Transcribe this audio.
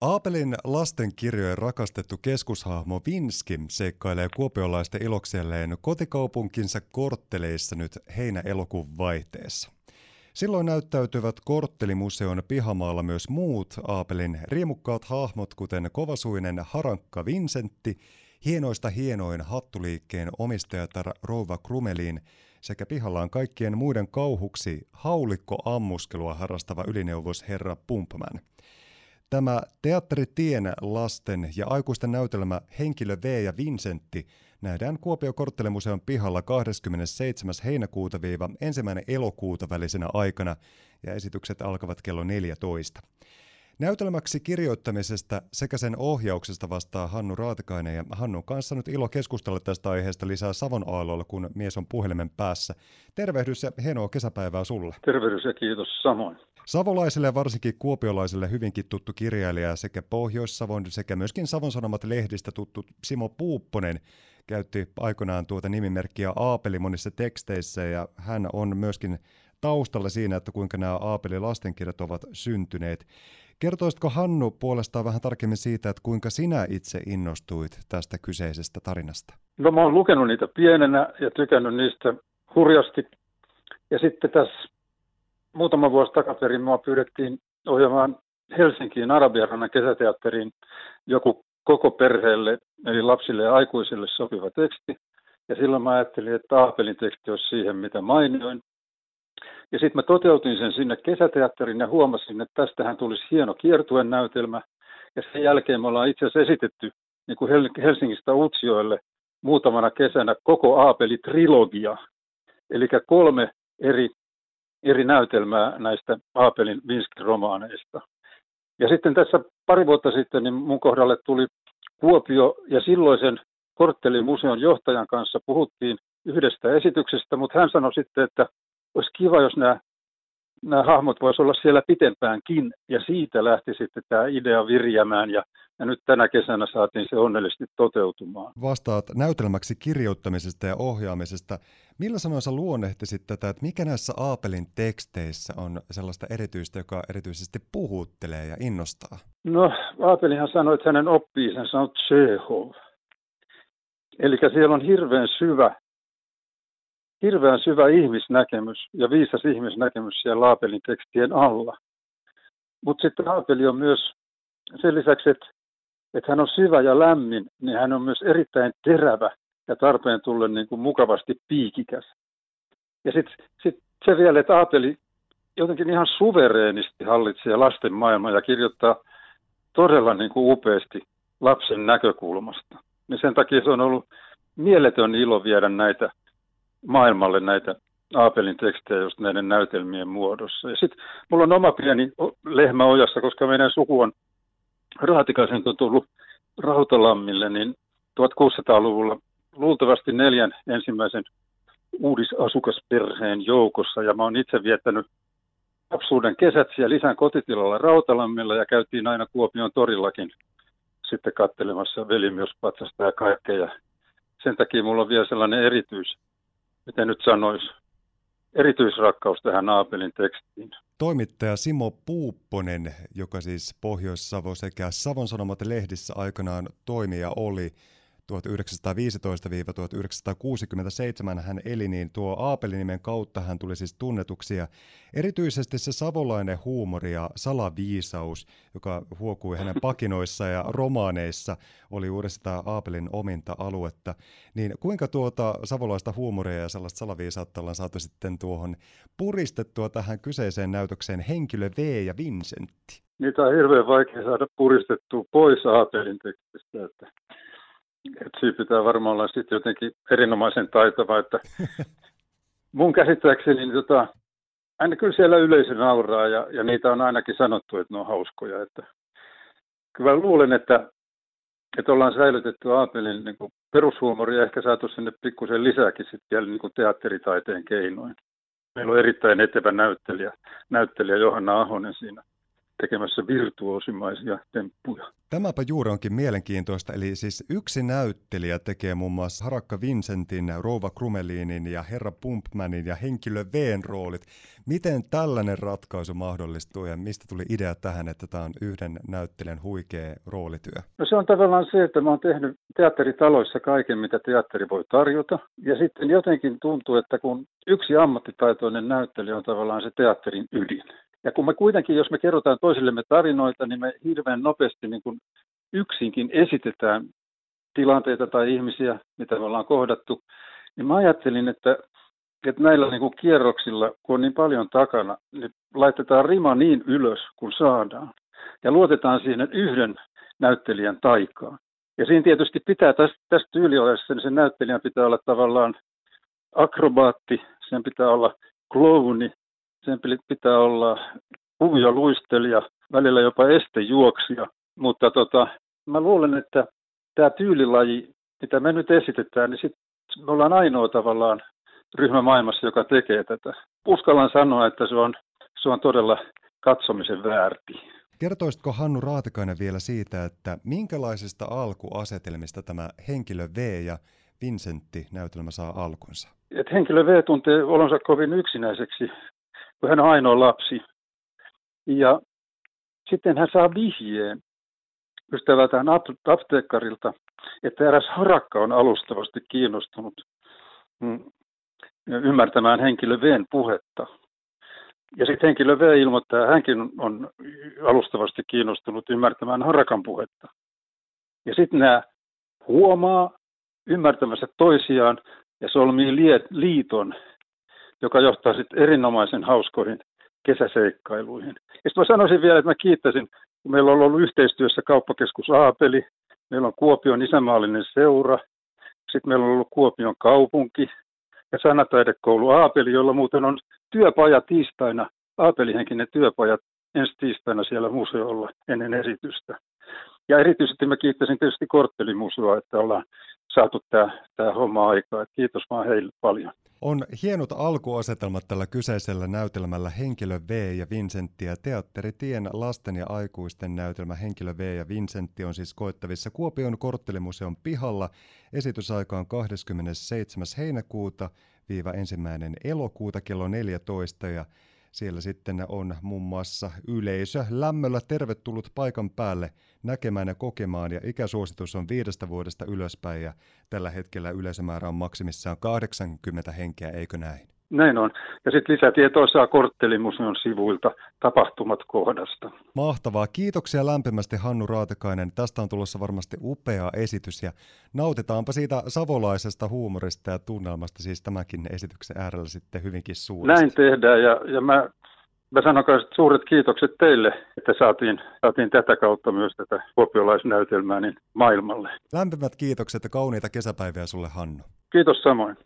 Aapelin lastenkirjojen rakastettu keskushahmo Vinski seikkailee kuopiolaisten ilokselleen kotikaupunkinsa kortteleissa nyt heinä-elokuun vaihteessa. Silloin näyttäytyvät Korttelimuseon pihamaalla myös muut Aapelin riemukkaat hahmot, kuten kovasuinen Harankka Vincentti, hienoista hienoin hattuliikkeen omistajatar Rouva Krumelin sekä pihallaan kaikkien muiden kauhuksi haulikko ammuskelua harrastava ylineuvos herra Pumpman. Tämä teatteritien lasten ja aikuisten näytelmä Henkilö V ja Vincentti nähdään Kuopio Korttelemuseon pihalla 27. heinäkuuta viiva ensimmäinen elokuuta välisenä aikana ja esitykset alkavat kello 14. Näytelmäksi kirjoittamisesta sekä sen ohjauksesta vastaa Hannu Raatikainen ja Hannun kanssa nyt ilo keskustella tästä aiheesta lisää Savon aalloilla, kun mies on puhelimen päässä. Tervehdys ja hienoa kesäpäivää sulle. Tervehdys ja kiitos samoin. Savolaisille ja varsinkin kuopiolaisille hyvinkin tuttu kirjailija sekä Pohjois-Savon sekä myöskin Savon Sanomat lehdistä tuttu Simo Puupponen käytti aikoinaan tuota nimimerkkiä Aapeli monissa teksteissä ja hän on myöskin taustalla siinä, että kuinka nämä Aapeli lastenkirjat ovat syntyneet. Kertoisitko Hannu puolestaan vähän tarkemmin siitä, että kuinka sinä itse innostuit tästä kyseisestä tarinasta? No mä oon lukenut niitä pienenä ja tykännyt niistä hurjasti. Ja sitten tässä muutama vuosi takaperin mua pyydettiin ohjaamaan Helsinkiin Arabiarannan kesäteatteriin joku koko perheelle, eli lapsille ja aikuisille sopiva teksti. Ja silloin mä ajattelin, että Aapelin teksti olisi siihen, mitä mainioin. Ja sitten mä toteutin sen sinne kesäteatteriin ja huomasin, että tästähän tulisi hieno kiertuen näytelmä. Ja sen jälkeen me ollaan itse asiassa esitetty niin kuin Helsingistä Utsjoelle muutamana kesänä koko Aapeli-trilogia. Eli kolme eri, eri näytelmää näistä Aapelin Vinskin romaaneista. Ja sitten tässä pari vuotta sitten niin mun kohdalle tuli Kuopio ja silloisen Korttelimuseon johtajan kanssa puhuttiin yhdestä esityksestä, mutta hän sanoi sitten, että olisi kiva, jos nämä, nämä hahmot voisivat olla siellä pitempäänkin, ja siitä lähti sitten tämä idea virjämään, ja, ja nyt tänä kesänä saatiin se onnellisesti toteutumaan. Vastaat näytelmäksi kirjoittamisesta ja ohjaamisesta. Millä sanoin sä luonnehtisit tätä, että mikä näissä Aapelin teksteissä on sellaista erityistä, joka erityisesti puhuttelee ja innostaa? No, Aapelihan sanoi, että hänen oppiisensa on Tsehov. Eli siellä on hirveän syvä hirveän syvä ihmisnäkemys ja viisas ihmisnäkemys siellä Laapelin tekstien alla. Mutta sitten Laapeli on myös sen lisäksi, että, että hän on syvä ja lämmin, niin hän on myös erittäin terävä ja tarpeen tullen niin kuin mukavasti piikikäs. Ja sitten sit se vielä, että Aapeli jotenkin ihan suvereenisti hallitsee lasten maailmaa ja kirjoittaa todella niin kuin upeasti lapsen näkökulmasta. Niin sen takia se on ollut mieletön ilo viedä näitä maailmalle näitä Aapelin tekstejä just näiden näytelmien muodossa. Ja sitten mulla on oma pieni lehmä ojassa, koska meidän suku on Raatikaisen on tullut Rautalammille, niin 1600-luvulla luultavasti neljän ensimmäisen uudisasukasperheen joukossa. Ja mä oon itse viettänyt lapsuuden kesät siellä lisän kotitilalla Rautalammilla ja käytiin aina Kuopion torillakin sitten kattelemassa velimyöspatsasta ja kaikkea. Sen takia mulla on vielä sellainen erityis miten nyt sanoisi, erityisrakkaus tähän Naapelin tekstiin. Toimittaja Simo Puupponen, joka siis Pohjois-Savo sekä Savon Sanomat lehdissä aikanaan toimija oli, 1915-1967 hän eli, niin tuo Aapelinimen kautta hän tuli siis tunnetuksi ja erityisesti se savolainen huumori ja salaviisaus, joka huokui hänen pakinoissa ja romaaneissa, oli juuri sitä Aapelin ominta aluetta. Niin kuinka tuota savolaista huumoria ja sellaista salaviisautta ollaan saatu sitten tuohon puristettua tähän kyseiseen näytökseen henkilö V ja Vincentti? Niitä on hirveän vaikea saada puristettua pois Aapelin tekstistä, että siinä pitää varmaan olla sitten jotenkin erinomaisen taitava, että mun käsittääkseni niin tota, aina kyllä siellä yleisö nauraa ja, ja niitä on ainakin sanottu, että ne on hauskoja. Että, kyllä luulen, että, että ollaan säilytetty Aapelin niin kuin perushuumori ja ehkä saatu sinne pikkusen lisääkin sitten vielä niin kuin teatteritaiteen keinoin. Meillä on erittäin etevä näyttelijä, näyttelijä Johanna Ahonen siinä tekemässä virtuosimaisia temppuja. Tämäpä juuri onkin mielenkiintoista, eli siis yksi näyttelijä tekee muun muassa Harakka Vincentin, Rouva Krumelinin ja Herra Pumpmanin ja henkilö Vn roolit. Miten tällainen ratkaisu mahdollistuu ja mistä tuli idea tähän, että tämä on yhden näyttelijän huikea roolityö? No se on tavallaan se, että mä oon tehnyt teatteritaloissa kaiken, mitä teatteri voi tarjota. Ja sitten jotenkin tuntuu, että kun yksi ammattitaitoinen näyttelijä on tavallaan se teatterin ydin. Ja kun me kuitenkin, jos me kerrotaan toisillemme tarinoita, niin me hirveän nopeasti niin kuin yksinkin esitetään tilanteita tai ihmisiä, mitä me ollaan kohdattu, niin mä ajattelin, että, että näillä niin kuin kierroksilla, kun on niin paljon takana, niin laitetaan rima niin ylös kuin saadaan. Ja luotetaan siihen yhden näyttelijän taikaan. Ja siinä tietysti pitää tästä, tästä tyyliolessa, niin sen näyttelijän pitää olla tavallaan akrobaatti, sen pitää olla klouni, sen pitää olla luistelija, välillä jopa estejuoksija. Mutta tota, mä luulen, että tämä tyylilaji, mitä me nyt esitetään, niin sit me ollaan ainoa tavallaan ryhmä maailmassa, joka tekee tätä. Uskallan sanoa, että se on, se on todella katsomisen väärti. Kertoisitko Hannu Raatikainen vielä siitä, että minkälaisista alkuasetelmista tämä henkilö V ja Vincentti näytelmä saa alkunsa? Et henkilö V tuntee olonsa kovin yksinäiseksi kun hän on ainoa lapsi. Ja sitten hän saa vihjeen ystävältään apteekkarilta, että eräs harakka on alustavasti kiinnostunut mm, ymmärtämään henkilö Vn puhetta. Ja sitten henkilö V ilmoittaa, että hänkin on alustavasti kiinnostunut ymmärtämään harakan puhetta. Ja sitten nämä huomaa ymmärtämässä toisiaan ja solmii liiton joka johtaa sitten erinomaisen hauskoihin kesäseikkailuihin. Ja sitten mä sanoisin vielä, että mä kiittäisin, kun meillä on ollut yhteistyössä kauppakeskus Aapeli, meillä on Kuopion isämaallinen seura, sitten meillä on ollut Kuopion kaupunki ja sanataidekoulu Aapeli, jolla muuten on työpaja tiistaina, Aapelihenkinen työpaja ensi tiistaina siellä museolla ennen esitystä. Ja erityisesti mä kiittäisin tietysti Korttelimuseoa, että ollaan saatu tämä homma aikaa. Kiitos vaan heille paljon. On hienot alkuasetelmat tällä kyseisellä näytelmällä Henkilö V ja Vincentti ja Teatteritien lasten ja aikuisten näytelmä Henkilö V ja Vincentti on siis koettavissa Kuopion korttelimuseon pihalla. Esitysaika on 27. heinäkuuta viiva ensimmäinen elokuuta kello 14 ja siellä sitten on muun muassa yleisö lämmöllä tervetullut paikan päälle näkemään ja kokemaan ja ikäsuositus on viidestä vuodesta ylöspäin ja tällä hetkellä yleisömäärä on maksimissaan 80 henkeä, eikö näin? Näin on. Ja sitten lisätietoa saa Korttelimuseon sivuilta tapahtumat kohdasta. Mahtavaa. Kiitoksia lämpimästi Hannu Raatekainen. Tästä on tulossa varmasti upea esitys ja nautitaanpa siitä savolaisesta huumorista ja tunnelmasta siis tämäkin esityksen äärellä sitten hyvinkin suuresti. Näin tehdään ja, ja mä, mä sanon suuret kiitokset teille, että saatiin, saatiin tätä kautta myös tätä kuopiolaisnäytelmää niin maailmalle. Lämpimät kiitokset ja kauniita kesäpäiviä sulle Hannu. Kiitos samoin.